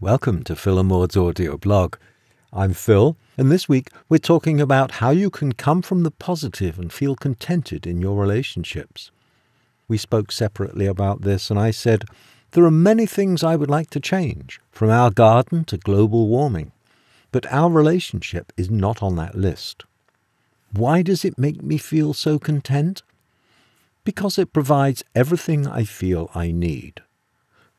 Welcome to Phil and Maud's audio blog. I'm Phil, and this week we're talking about how you can come from the positive and feel contented in your relationships. We spoke separately about this, and I said, There are many things I would like to change, from our garden to global warming, but our relationship is not on that list. Why does it make me feel so content? Because it provides everything I feel I need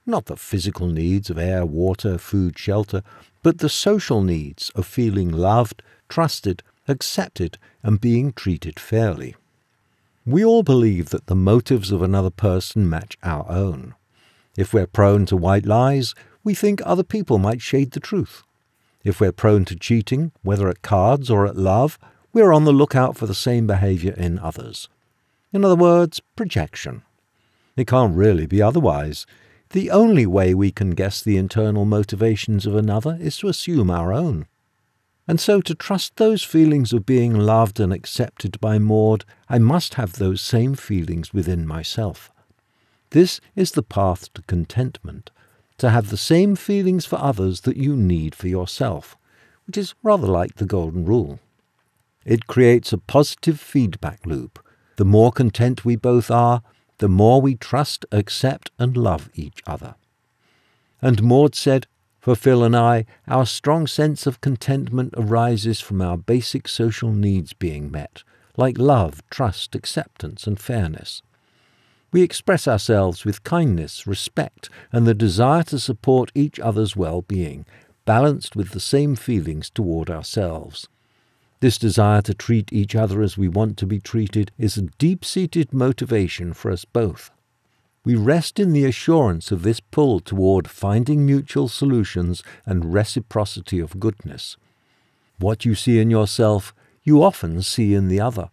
not the physical needs of air, water, food, shelter, but the social needs of feeling loved, trusted, accepted, and being treated fairly. We all believe that the motives of another person match our own. If we're prone to white lies, we think other people might shade the truth. If we're prone to cheating, whether at cards or at love, we're on the lookout for the same behavior in others. In other words, projection. It can't really be otherwise. The only way we can guess the internal motivations of another is to assume our own. And so, to trust those feelings of being loved and accepted by Maud, I must have those same feelings within myself. This is the path to contentment, to have the same feelings for others that you need for yourself, which is rather like the Golden Rule. It creates a positive feedback loop. The more content we both are, the more we trust, accept, and love each other. And Maud said, For Phil and I, our strong sense of contentment arises from our basic social needs being met, like love, trust, acceptance, and fairness. We express ourselves with kindness, respect, and the desire to support each other's well being, balanced with the same feelings toward ourselves. This desire to treat each other as we want to be treated is a deep seated motivation for us both. We rest in the assurance of this pull toward finding mutual solutions and reciprocity of goodness. What you see in yourself, you often see in the other.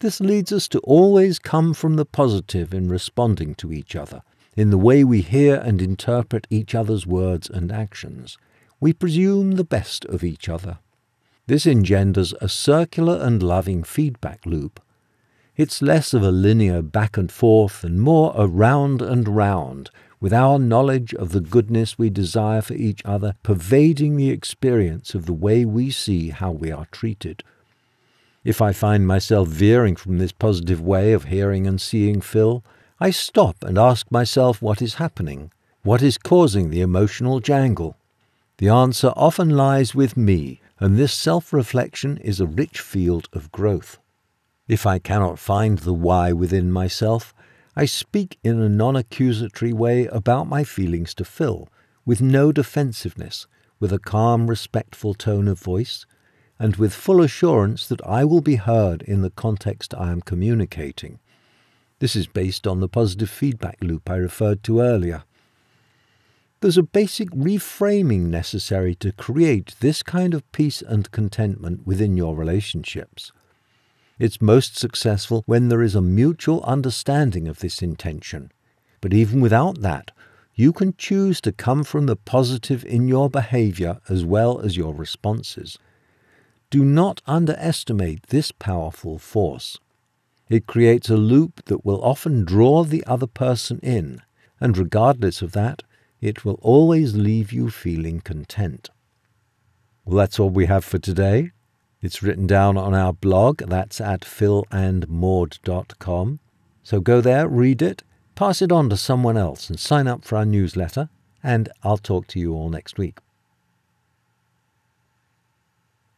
This leads us to always come from the positive in responding to each other, in the way we hear and interpret each other's words and actions. We presume the best of each other. This engenders a circular and loving feedback loop. It's less of a linear back and forth and more a round and round, with our knowledge of the goodness we desire for each other pervading the experience of the way we see how we are treated. If I find myself veering from this positive way of hearing and seeing Phil, I stop and ask myself what is happening, what is causing the emotional jangle. The answer often lies with me, and this self reflection is a rich field of growth. If I cannot find the why within myself, I speak in a non accusatory way about my feelings to Phil, with no defensiveness, with a calm, respectful tone of voice, and with full assurance that I will be heard in the context I am communicating. This is based on the positive feedback loop I referred to earlier. There's a basic reframing necessary to create this kind of peace and contentment within your relationships. It's most successful when there is a mutual understanding of this intention. But even without that, you can choose to come from the positive in your behavior as well as your responses. Do not underestimate this powerful force. It creates a loop that will often draw the other person in, and regardless of that, it will always leave you feeling content. Well, that's all we have for today. It's written down on our blog. That's at philandmaud.com. So go there, read it, pass it on to someone else, and sign up for our newsletter. And I'll talk to you all next week.